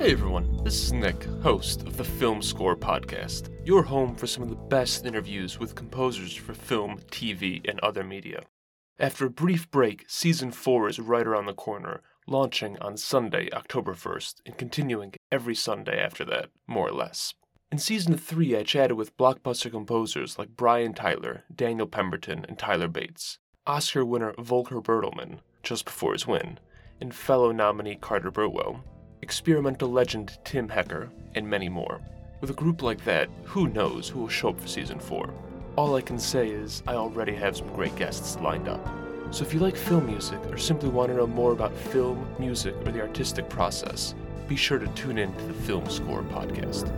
Hey everyone, this is Nick, host of the Film Scorer Podcast, your home for some of the best interviews with composers for film, TV, and other media. After a brief break, season 4 is right around the corner, launching on Sunday, October 1st, and continuing every Sunday after that, more or less. In season 3, I chatted with blockbuster composers like Brian Tyler, Daniel Pemberton, and Tyler Bates, Oscar winner Volker Bertelmann, just before his win, and fellow nominee Carter Burwell, experimental legend Tim Hecker, and many more. With a group like that, who knows who will show up for season 4? All I can say is I already have some great guests lined up. So if you like film music or simply want to know more about film, music, or the artistic process, be sure to tune in to the Film Scorer podcast.